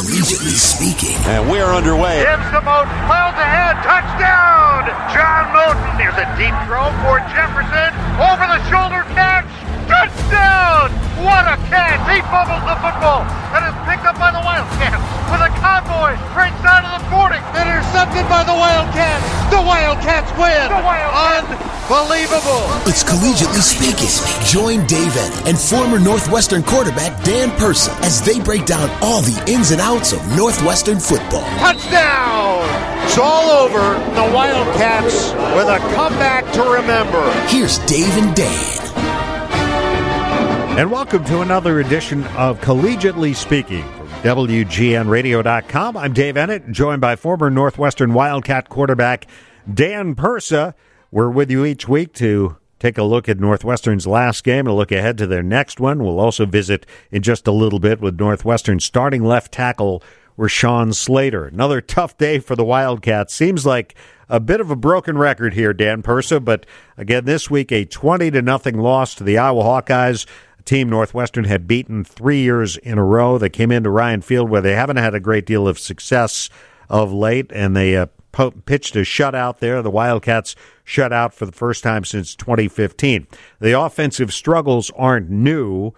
collegiately speaking. And we're underway. Gives to Moten, miles ahead, touchdown! John Moten. There's a deep throw for Jefferson, over the shoulder catch, touchdown! What a catch! He fumbles the football and is picked up by the Wildcats with a convoy right side of the 40. Intercepted by the Wildcats. The Wildcats win. The Wildcats. Unbelievable. It's collegiately speaking. Join Dave Eanet and former Northwestern quarterback Dan Persa as they break down all the ins and outs of Northwestern football. Touchdown! It's all over. The Wildcats with a comeback to remember. Here's Dave and Dan. And welcome to another edition of Collegiately Speaking from WGNRadio.com. I'm Dave Eanet, joined by former Northwestern Wildcat quarterback Dan Persa. We're with you each week to take a look at Northwestern's last game and look ahead to their next one. We'll also visit in just a little bit with Northwestern starting left tackle Rashawn Slater. Another tough day for the Wildcats. Seems like a bit of a broken record here, Dan Persa, but again this week a 20 to nothing loss to the Iowa Hawkeyes team Northwestern had beaten three years in a row. They came into Ryan Field where they haven't had a great deal of success of late, and they uh, pitched a shutout there. The Wildcats shut out for the first time since 2015. The offensive struggles aren't new.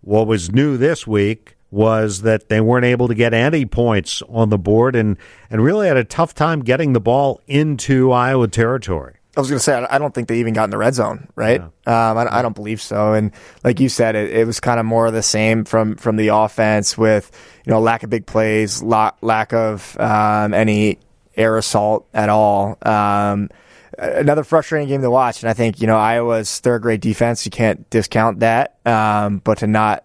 What was new this week was that they weren't able to get any points on the board and, and really had a tough time getting the ball into Iowa territory. I was going to say, I don't think they even got in the red zone, right? Um, I, I, don't believe so. And like you said, it, it, was kind of more of the same from, from the offense with, you know, lack of big plays, lack, lack of um, any air assault at all. Um, another frustrating game to watch. And I think, you know, Iowa's third grade defense, you can't discount that. Um, but to not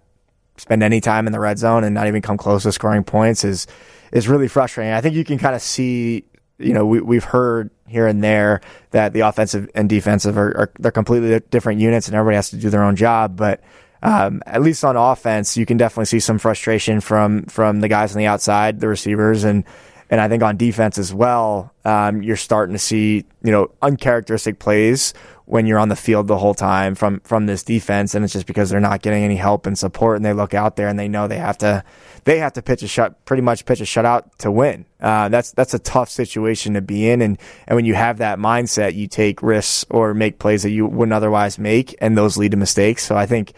spend any time in the red zone and not even come close to scoring points is, is really frustrating. I think you can kind of see you know, we, we've heard here and there that the offensive and defensive are, are they're completely different units and everybody has to do their own job. But um, at least on offense, you can definitely see some frustration from from the guys on the outside, the receivers, and and I think on defense as well, um, you're starting to see you know uncharacteristic plays when you're on the field the whole time from from this defense, and it's just because they're not getting any help and support, and they look out there and they know they have to they have to pitch a shut, pretty much pitch a shutout to win. Uh, that's that's a tough situation to be in, and and when you have that mindset, you take risks or make plays that you wouldn't otherwise make, and those lead to mistakes. So I think,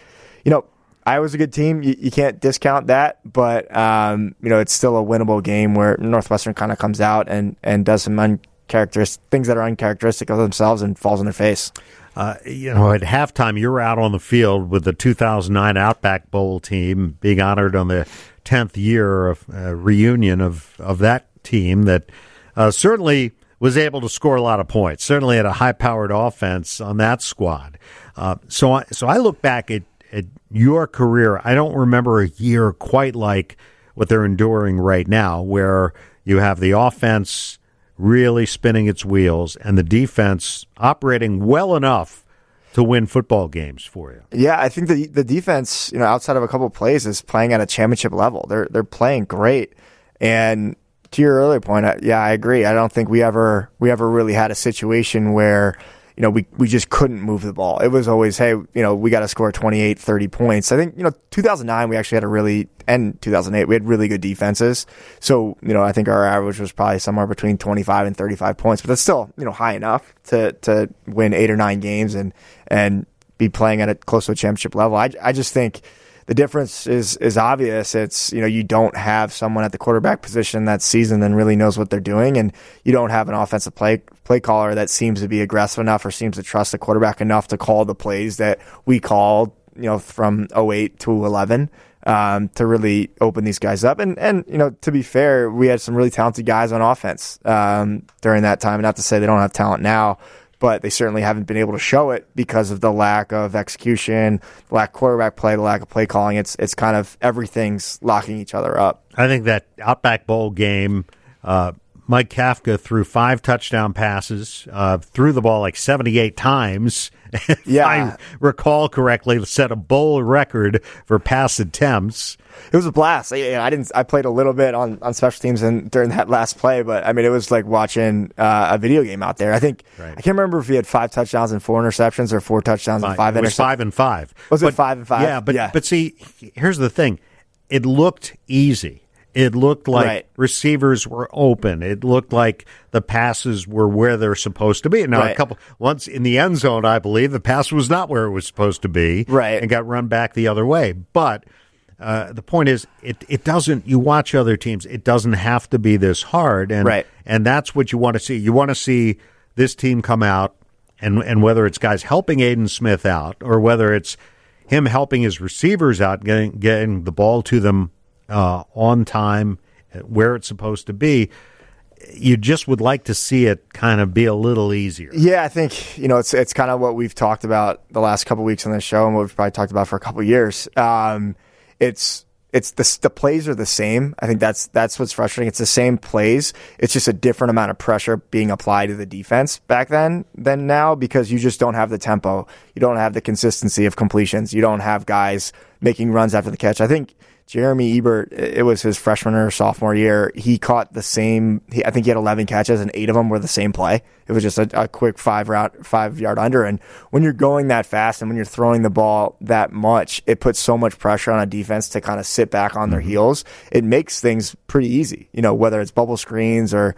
you know, Iowa's a good team. You, you can't discount that, but um, you know, it's still a winnable game where Northwestern kind of comes out and and does some uncharacteristic things that are uncharacteristic of themselves and falls on their face. Uh, you know, at halftime, you're out on the field with the 2009 Outback Bowl team being honored on the 10th year of uh, reunion of, of that team that uh, certainly was able to score a lot of points. Certainly had a high powered offense on that squad. Uh, so, I, so I look back at, at your career. I don't remember a year quite like what they're enduring right now, where you have the offense really spinning its wheels and the defense operating well enough to win football games for you. Yeah, I think the the defense, you know, outside of a couple of plays, is playing at a championship level. They're they're playing great, and to your earlier point, yeah, I agree. I don't think we ever we ever really had a situation where you know, we, we just couldn't move the ball. It was always, hey, you know, we got to score 28, 30 points. I think, you know, 2009, we actually had a really, and 2008, we had really good defenses. So, you know, I think our average was probably somewhere between 25 and 35 points, but that's still, you know, high enough to, to win eight or nine games and, and be playing at a close to a championship level. I, I just think, the difference is is obvious. It's you know you don't have someone at the quarterback position that seasoned and really knows what they're doing, and you don't have an offensive play play caller that seems to be aggressive enough or seems to trust the quarterback enough to call the plays that we called. You know from 08 to 11. Um, to really open these guys up. And, and, you know, to be fair, we had some really talented guys on offense, um, during that time. Not to say they don't have talent now, but they certainly haven't been able to show it because of the lack of execution, lack of quarterback play, the lack of play calling. It's it's kind of everything's locking each other up. I think that Outback Bowl game, uh, Mike Kafka threw five touchdown passes, uh, threw the ball like seventy eight times. yeah, I recall correctly, set a bowl record for pass attempts it was a blast. I, I, didn't. I played a little bit on, on special teams and during that last play, but I mean, it was like watching uh, a video game out there. I think right. I can't remember if he had five touchdowns and four interceptions or four touchdowns five. and five interceptions. Five and five. Was but, it five and five? Yeah, but yeah. but see, here's the thing. It looked easy. It looked like Right. receivers were open. It looked like the passes were where they're supposed to be. Now, a couple once in the end zone, I believe the pass was not where it was supposed to be, Right. and got run back the other way. But uh, the point is, it it doesn't. You watch other teams; it doesn't have to be this hard, and Right. and that's what you want to see. You want to see this team come out, and and whether it's guys helping Aidan Smith out or whether it's him helping his receivers out, getting getting the ball to them uh, on time, where it's supposed to be. You just would like to see it kind of be a little easier. Yeah, I think you know it's it's kind of what we've talked about the last couple weeks on the show, and what we've probably talked about for a couple years. Um, it's it's the the plays are the same. I think that's that's what's frustrating. It's the same plays. It's just a different amount of pressure being applied to the defense back then than now because you just don't have the tempo. You don't have the consistency of completions. You don't have guys making runs after the catch. I think Jeremy Ebert, it was his freshman or sophomore year. He caught the same. He, I think he had 11 catches and eight of them were the same play. It was just a, a quick five route, five yard under. And when you're going that fast and when you're throwing the ball that much, it puts so much pressure on a defense to kind of sit back on their mm-hmm. heels. It makes things pretty easy. You know, whether it's bubble screens or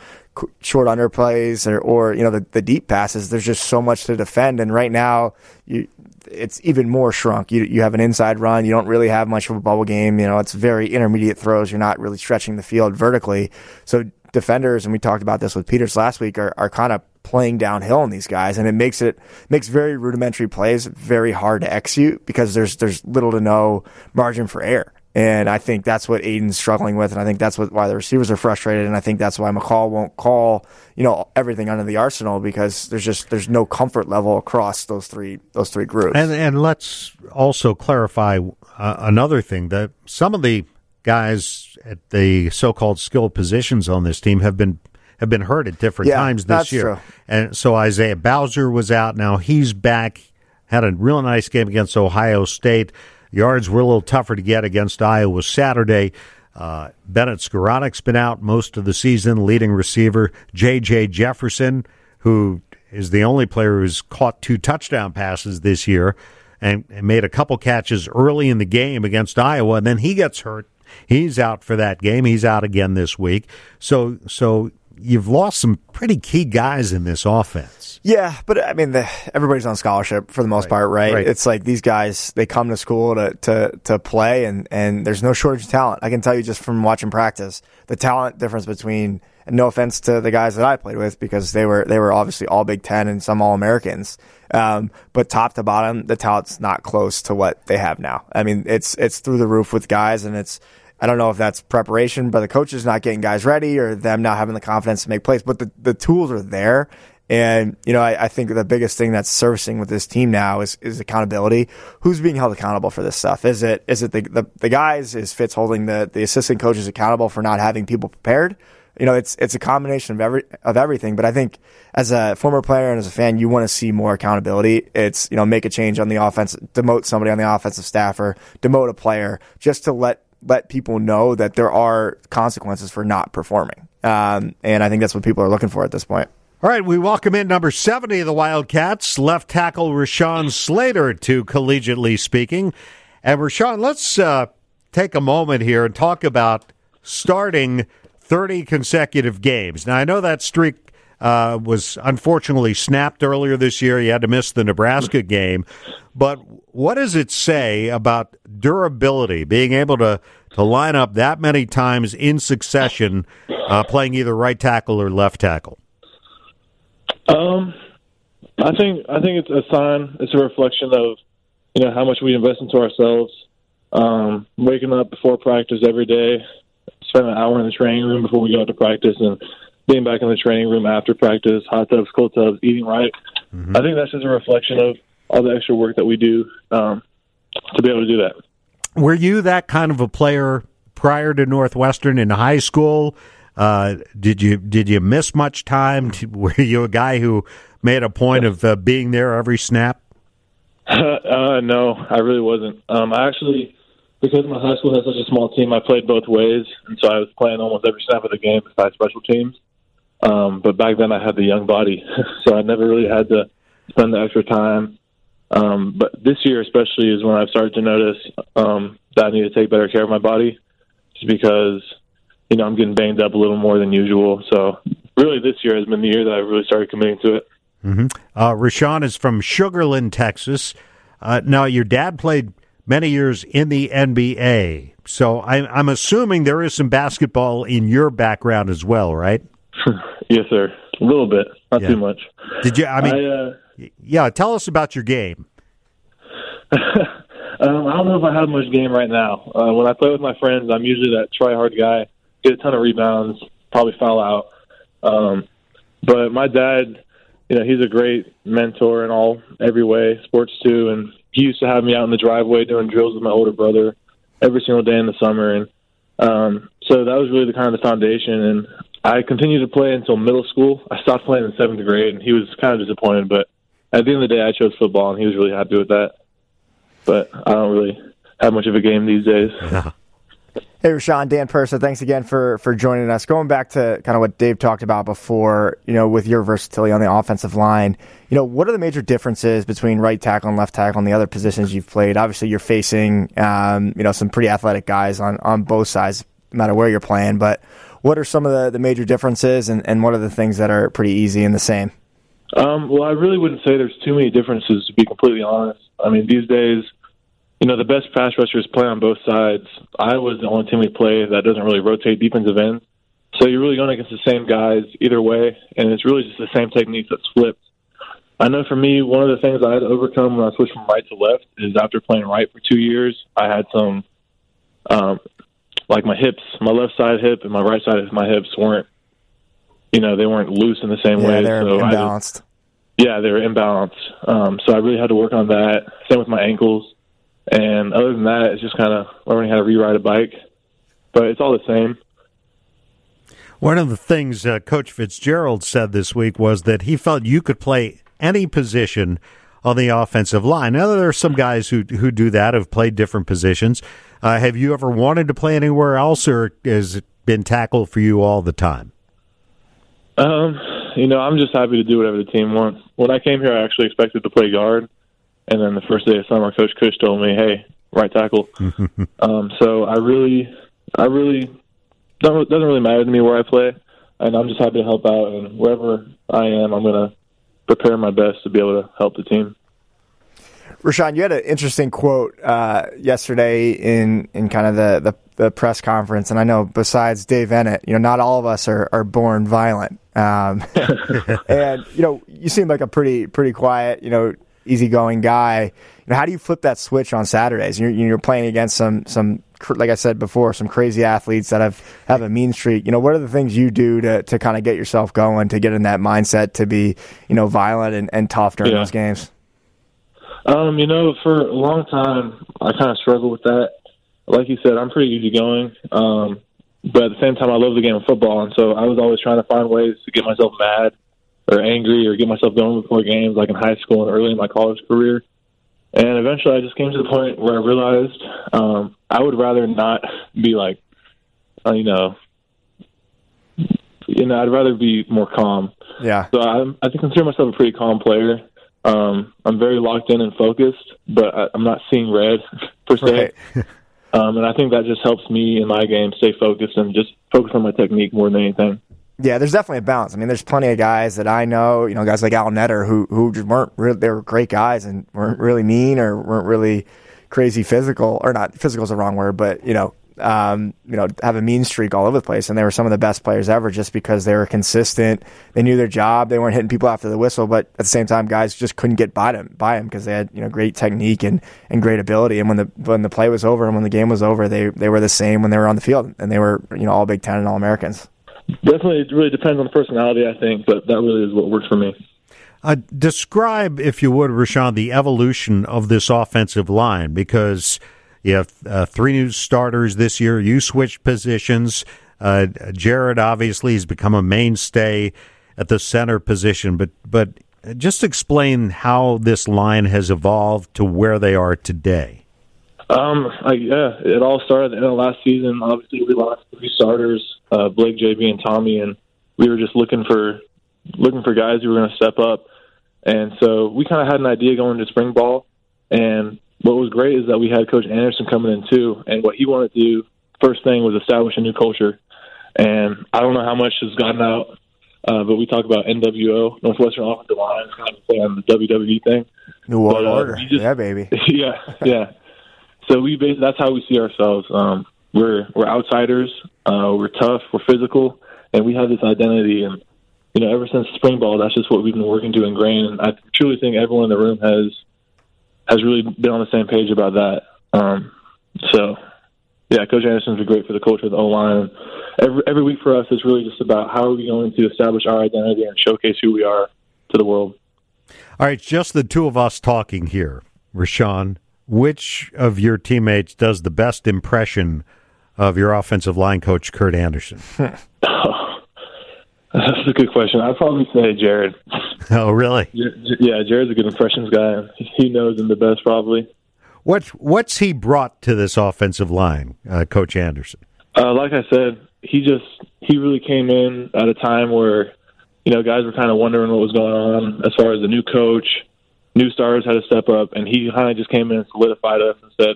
short underplays or, or you know the, the deep passes. There's just so much to defend. And right now, you it's even more shrunk. You you have an inside run. You don't really have much of a bubble game. You know, it's very intermediate throws. You're not really stretching the field vertically. So defenders, and we talked about this with Peters last week, are, are kind of playing downhill on these guys, and it makes it makes very rudimentary plays very hard to execute because there's there's little to no margin for error. And I think that's what Aidan's struggling with, and I think that's what why the receivers are frustrated, and I think that's why McCall won't call, you know, everything under the arsenal because there's just there's no comfort level across those three those three groups. And and let's also clarify uh, another thing that some of the guys at the so-called skilled positions on this team have been have been hurt at different Yeah, times this that's year. true. And so Isaiah Bowser was out. Now he's back. Had a real nice game against Ohio State. Yards were a little tougher to get against Iowa Saturday. Uh, Bennett Skowronek's been out most of the season, leading receiver. J.J. Jefferson, who is the only player who's caught two touchdown passes this year and, and made a couple catches early in the game against Iowa, and then he gets hurt. He's out for that game. He's out again this week. So, so you've lost some pretty key guys in this offense. Yeah, but I mean, the, everybody's on scholarship for the most part, right? right. It's like these guys they come to school to, to to play, and and there's no shortage of talent. I can tell you just from watching practice, the talent difference between. And no offense to the guys that I played with because they were they were obviously all Big Ten and some All Americans, um, but top to bottom, the talent's not close to what they have now. I mean, it's it's through the roof with guys, and it's I don't know if that's preparation by the coaches not getting guys ready or them not having the confidence to make plays, but the, the tools are there. And, you know, I, I think the biggest thing that's servicing with this team now is, is accountability. Who's being held accountable for this stuff? Is it, is it the, the, the guys? Is Fitz holding the, the assistant coaches accountable for not having people prepared? You know, it's, it's a combination of every, of everything. But I think as a former player and as a fan, you want to see more accountability. It's, you know, make a change on the offense, demote somebody on the offensive staff or demote a player just to let, let people know that there are consequences for not performing. Um, and I think that's what people are looking for at this point. All right, we welcome in number 70 of the Wildcats, left tackle Rashawn Slater to collegiately speaking. And Rashawn, let's uh, take a moment here and talk about starting 30 consecutive games. Now, I know that streak uh, was unfortunately snapped earlier this year. He had to miss the Nebraska game. But what does it say about durability, being able to, to line up that many times in succession, uh, playing either right tackle or left tackle? Um, I think I think it's a sign. It's a reflection of you know how much we invest into ourselves. Um, waking up before practice every day, spend an hour in the training room before we go out to practice, and being back in the training room after practice, hot tubs, cold tubs, eating right. I think that's just a reflection of all the extra work that we do um, to be able to do that. Were you that kind of a player prior to Northwestern in high school? Uh, did you did you miss much time? Were you a guy who made a point of uh, being there every snap? uh, no, I really wasn't. Um, I actually, because my high school had such a small team, I played both ways, and so I was playing almost every snap of the game besides special teams. Um, but back then, I had the young body, so I never really had to spend the extra time. Um, but this year, especially, is when I've started to notice um, that I need to take better care of my body, just because you know I'm getting banged up a little more than usual. So really, this year has been the year that I really started committing to it. Mm-hmm. Uh, Rashawn is from Sugar Land, Texas. Uh, now, your dad played many years in the NBA, so I'm, I'm assuming there is some basketball in your background as well, right? yes, sir. A little bit, not Yeah. too much. Did you? I mean, I, uh, yeah. Tell us about your game. Um, I don't know if I have much game right now. Uh, when I play with my friends, I'm usually that try hard guy, get a ton of rebounds, probably foul out. Um, but my dad, you know, he's a great mentor in all every way, sports too, and he used to have me out in the driveway doing drills with my older brother every single day in the summer, and um, so that was really the kind of the foundation. And I continued to play until middle school. I stopped playing in seventh grade, and he was kind of disappointed, but at the end of the day, I chose football, and he was really happy with that but I don't really have much of a game these days. Hey, Rashawn, Dan Persa, thanks again for for joining us. Going back to kind of what Dave talked about before, you know, with your versatility on the offensive line, you know, what are the major differences between right tackle and left tackle and the other positions you've played? Obviously, you're facing, um, you know, some pretty athletic guys on on both sides, no matter where you're playing. But what are some of the, the major differences, and, and what are the things that are pretty easy and the same? Um, well, I really wouldn't say there's too many differences, to be completely honest. I mean, these days, you know, the best pass rushers play on both sides. Iowa's the only team we play that doesn't really rotate defensive ends. So you're really going against the same guys either way, and it's really just the same technique that's flipped. I know for me, one of the things I had to overcome when I switched from right to left is after playing right for two years, I had some, um, like my hips, my left side hip and my right side of my hips weren't, you know, they weren't loose in the same Yeah, way. they're so I just- imbalanced. yeah, they were imbalanced. Um, so I really had to work on that. Same with my ankles. And other than that, it's just kind of learning how to rewrite a bike. But it's all the same. One of the things uh, Coach Fitzgerald said this week was that he felt you could play any position on the offensive line. Now there are some guys who who do that, have played different positions. Uh, have you ever wanted to play anywhere else, or has it been tackle for you all the time? Um, you know, I'm just happy to do whatever the team wants. When I came here, I actually expected to play guard. And then the first day of summer, Coach Cush told me, hey, right tackle. um, so I really, I really, don't, doesn't really matter to me where I play. And I'm just happy to help out. And wherever I am, I'm going to prepare my best to be able to help the team. Rashawn, you had an interesting quote uh, yesterday in, in kind of the, the, the press conference, and I know besides Dave Eanet, you know, not all of us are, are born violent. Um, and you know, you seem like a pretty pretty quiet, you know, easygoing guy. You know, how do you flip that switch on Saturdays? You're you're playing against some some like I said before, some crazy athletes that have have a mean streak. You know, what are the things you do to to kind of get yourself going, to get in that mindset to be you know violent and, and tough during Yeah. those games? Um, you know, for a long time, I kind of struggled with that. Like you said, I'm pretty easygoing, um, but at the same time, I love the game of football, and so I was always trying to find ways to get myself mad or angry or get myself going before games, like in high school and early in my college career. And eventually, I just came to the point where I realized um, I would rather not be like, uh, you know, you know, I'd rather be more calm. Yeah. So I'm, I consider myself a pretty calm player. Um, I'm very locked in and focused, but I, I'm not seeing red per se. Right. Um, and I think that just helps me in my game stay focused and just focus on my technique more than anything. Yeah, there's definitely a balance. I mean, there's plenty of guys that I know, you know, guys like Al Netter who who just weren't really, they were great guys and weren't really mean or weren't really crazy physical or not physical is the wrong word, but you know, um, you know, have a mean streak all over the place, and they were some of the best players ever just because they were consistent. They knew their job. They weren't hitting people after the whistle, but at the same time, guys just couldn't get by them by them because they had you know great technique and, and great ability. And when the when the play was over and when the game was over, they they were the same when they were on the field, and they were you know all Big Ten and all Americans. Definitely, it really depends on the personality, I think, but that really is what works for me. Uh, describe, if you would, Rashawn, the evolution of this offensive line because you have uh, three new starters this year. You switched positions. Uh, Jared obviously has become a mainstay at the center position, but but just explain how this line has evolved to where they are today. Um, I, yeah, it all started at the end of last season. Obviously, we lost three starters, uh, Blake, JB, and Tommy, and we were just looking for looking for guys who were going to step up. And so we kind of had an idea going to spring ball. And what was great is that we had Coach Anderson coming in too. And what he wanted to do first thing was establish a new culture. And I don't know how much has gotten out, uh, but we talk about NWO, Northwestern Offensive Line, kind of play on the WWE thing. New World But, uh, Order. just- yeah, baby. yeah, yeah. So we that's how we see ourselves. Um, we're we're outsiders. Uh, we're tough. We're physical, and we have this identity. And you know, ever since spring ball, that's just what we've been working to ingrain. And I truly think everyone in the room has has really been on the same page about that. Um, so, yeah, Coach Anderson's been great for the culture of the O line. Every every week for us is really just about how are we going to establish our identity and showcase who we are to the world. All right, just the two of us talking here. Rashawn, which of your teammates does the best impression of your offensive line coach, Kurt Anderson? That's a good question. I'd probably say Jared. oh, really? Yeah, Jared's a good impressions guy. He knows him the best, probably. What What's he brought to this offensive line, uh, Coach Anderson? Uh, like I said, he just he really came in at a time where you know guys were kind of wondering what was going on as far as the new coach, new stars had to step up, and he kind of just came in and solidified us and said,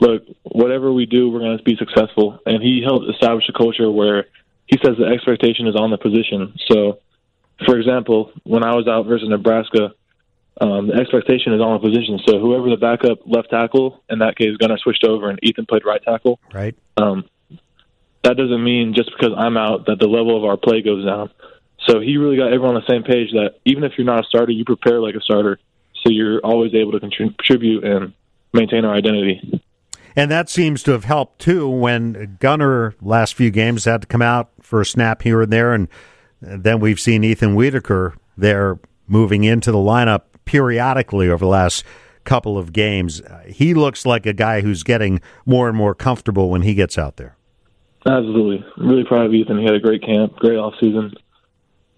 "Look, whatever we do, we're going to be successful." And he helped establish a culture where he says the expectation is on the position. So, for example, when I was out versus Nebraska, um, the expectation is on the position. So whoever the backup left tackle in that case, Gunnar switched over and Ethan played right tackle. Right? Um, that doesn't mean just because I'm out that the level of our play goes down. So he really got everyone on the same page that even if you're not a starter, you prepare like a starter, so you're always able to contribute and maintain our identity. And that seems to have helped too when Gunnar last few games had to come out for a snap here and there, and then we've seen Ethan Wiederkehr there moving into the lineup periodically over the last couple of games. He looks like a guy who's getting more and more comfortable when he gets out there. Absolutely, I'm really proud of Ethan. He had a great camp, great off season.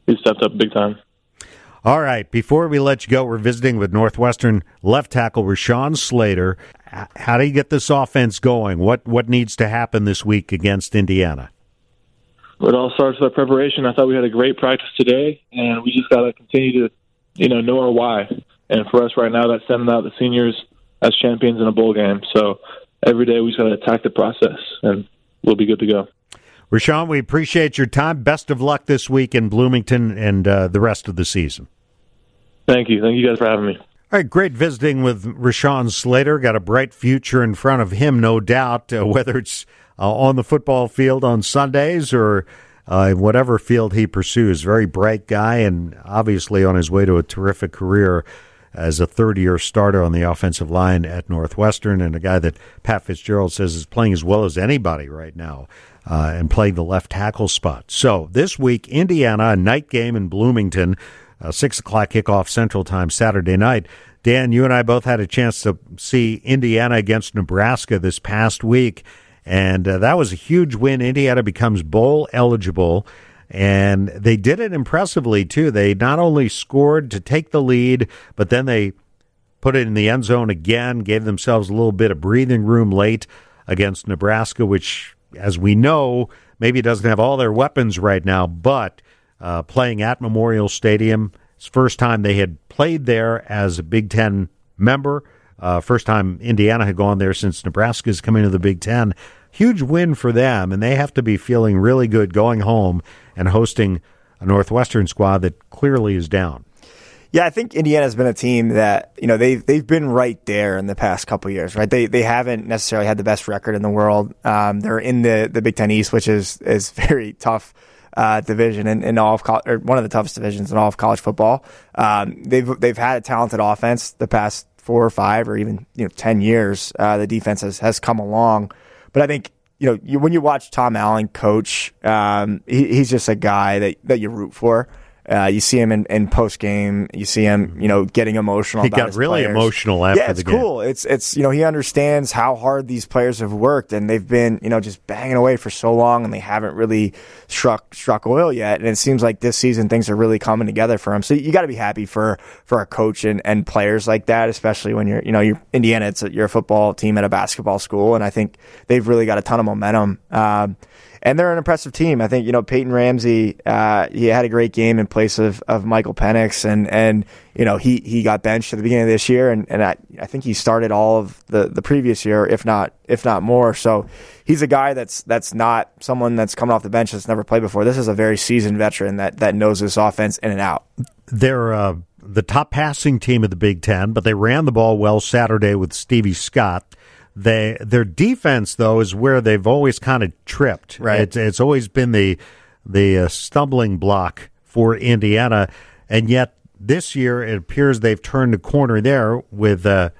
He stepped up big time. All right, before we let you go, we're visiting with Northwestern left tackle Rashawn Slater. How do you get this offense going? What what needs to happen this week against Indiana? It all starts with our preparation. I thought we had a great practice today, and we just got to continue to, you know, know our why. And for us right now, that's sending out the seniors as champions in a bowl game. So every day we just got to attack the process, and we'll be good to go. Rashawn, we appreciate your time. Best of luck this week in Bloomington and uh, the rest of the season. Thank you. Thank you guys for having me. All right, great visiting with Rashawn Slater. Got a bright future in front of him, no doubt, uh, whether it's uh, on the football field on Sundays or uh, whatever field he pursues. Very bright guy and obviously on his way to a terrific career as a third year starter on the offensive line at Northwestern and a guy that Pat Fitzgerald says is playing as well as anybody right now uh, and playing the left tackle spot. So this week, Indiana, a night game in Bloomington, uh, 6 o'clock kickoff Central Time Saturday night. Dan, you and I both had a chance to see Indiana against Nebraska this past week, and uh, that was a huge win. Indiana becomes bowl eligible. And they did it impressively, too. They not only scored to take the lead, but then they put it in the end zone again, gave themselves a little bit of breathing room late against Nebraska, which, as we know, maybe doesn't have all their weapons right now, but uh, playing at Memorial Stadium, it's first time they had played there as a Big Ten member. Uh, first time Indiana had gone there since Nebraska's come into the Big Ten. Huge win for them, and they have to be feeling really good going home and hosting a Northwestern squad that clearly is down. Yeah, I think Indiana's been a team that you know they've they've been right there in the past couple years, right? They they haven't necessarily had the best record in the world. Um, they're in the the Big Ten East, which is is very tough uh, division in, in all of or one of the toughest divisions in all of college football. Um, they've they've had a talented offense the past four or five or even you know ten years. Uh, the defense has has come along, but I think you know you, when you watch Tom Allen coach, um, he, he's just a guy that that you root for. Uh, you see him in, in post game. You see him, you know, getting emotional. He got really players. emotional after yeah, it's the game. cool. It's it's you know he understands how hard these players have worked, and they've been you know just banging away for so long, and they haven't really struck struck oil yet. And it seems like this season things are really coming together for him. So you got to be happy for for a coach and, and players like that, especially when you're you know you're Indiana. It's a, you're a football team at a basketball school, and I think they've really got a ton of momentum. Um, and they're an impressive team. I think you know Peyton Ramsey. Uh, he had a great game in place of, of Michael Penix, and and you know he he got benched at the beginning of this year, and, and I, I think he started all of the, the previous year, if not if not more. So he's a guy that's that's not someone that's coming off the bench that's never played before. This is a very seasoned veteran that that knows this offense in and out. They're uh, the top passing team of the Big Ten, but they ran the ball well Saturday with Stevie Scott. They their defense though is where they've always kind of tripped. Right. It's, it's always been the the uh, stumbling block for Indiana, and yet this year it appears they've turned the corner there with uh,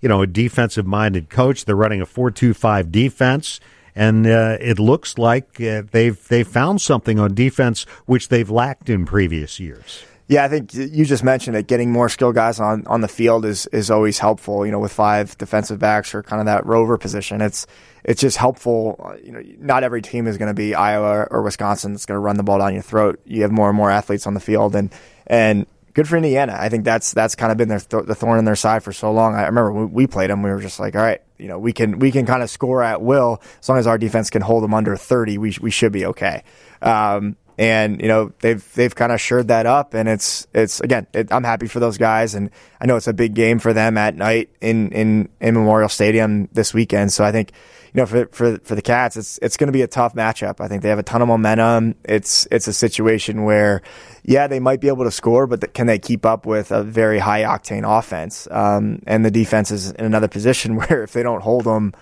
you know a defensive minded coach. They're running a four two five defense. And uh, it looks like uh, they've they found something on defense which they've lacked in previous years. Yeah, I think you just mentioned it. Getting more skilled guys on, on the field is, is always helpful. You know, with five defensive backs or kind of that rover position, it's it's just helpful. You know, not every team is going to be Iowa or Wisconsin that's going to run the ball down your throat. You have more and more athletes on the field, and and good for Indiana. I think that's that's kind of been their th- the thorn in their side for so long. I remember when we played them, we were just like, all right, you know, we can we can kind of score at will as long as our defense can hold them under thirty. We we should be okay. Um, and you know they've they've kind of shored that up, and it's it's again it, I'm happy for those guys, and I know it's a big game for them at night in in, in Memorial Stadium this weekend. So I think you know for for for the Cats, it's it's going to be a tough matchup. I think they have a ton of momentum. It's it's a situation where yeah they might be able to score, but the, can they keep up with a very high octane offense? Um, and the defense is in another position where if they don't hold them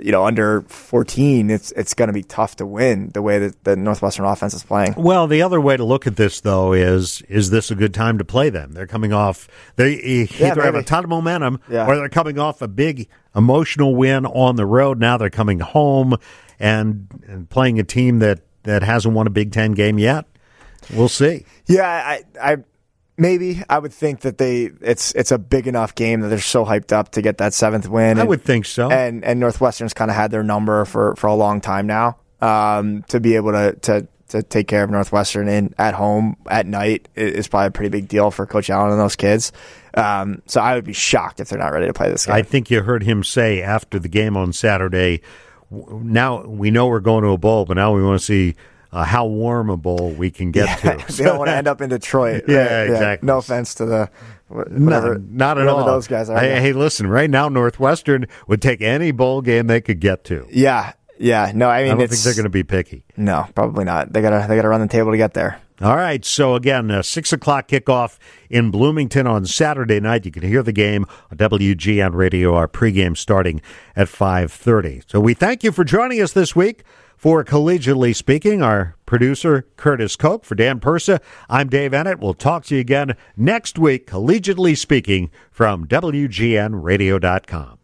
you know, under 14, it's it's going to be tough to win the way that the Northwestern offense is playing. Well, the other way to look at this, though, is is this a good time to play them? They're coming off they eh, either yeah, have a ton of momentum yeah. or they're coming off a big emotional win on the road. Now they're coming home and, and playing a team that that hasn't won a Big Ten game yet. We'll see. Yeah, I, I Maybe I would think that they it's it's a big enough game that they're so hyped up to get that seventh win. I and, would think so. And and Northwestern's kind of had their number for, for a long time now. Um, to be able to, to to take care of Northwestern in at home at night is probably a pretty big deal for Coach Allen and those kids. Um, so I would be shocked if they're not ready to play this game. I think you heard him say after the game on Saturday. Now we know we're going to a bowl, but now we want to see uh, how warm a bowl we can get yeah, to. they don't want to end up in Detroit. yeah, right? exactly. Yeah, no offense to the whatever, not, not at all. Those guys are. Hey, hey, listen. Right now, Northwestern would take any bowl game they could get to. Yeah, yeah. No, I mean, I don't think they're going to be picky. No, probably not. They gotta they gotta run the table to get there. All right. So again, a six o'clock kickoff in Bloomington on Saturday night. You can hear the game on WGN Radio. Our pregame starting at five thirty. So we thank you for joining us this week. For Collegiately Speaking, our producer, Curtis Koch. For Dan Persa, I'm Dave Eanet. We'll talk to you again next week, Collegiately Speaking, from WGNRadio.com.